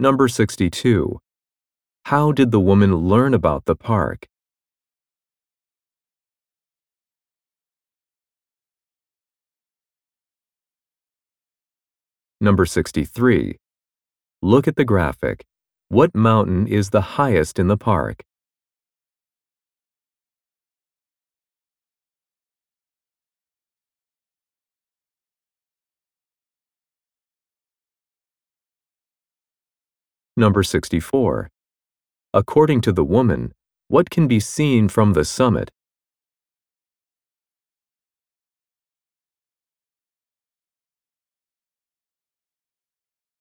Number 62. How did the woman learn about the park? Number 63. Look at the graphic. What mountain is the highest in the park? Number 64. According to the woman, what can be seen from the summit?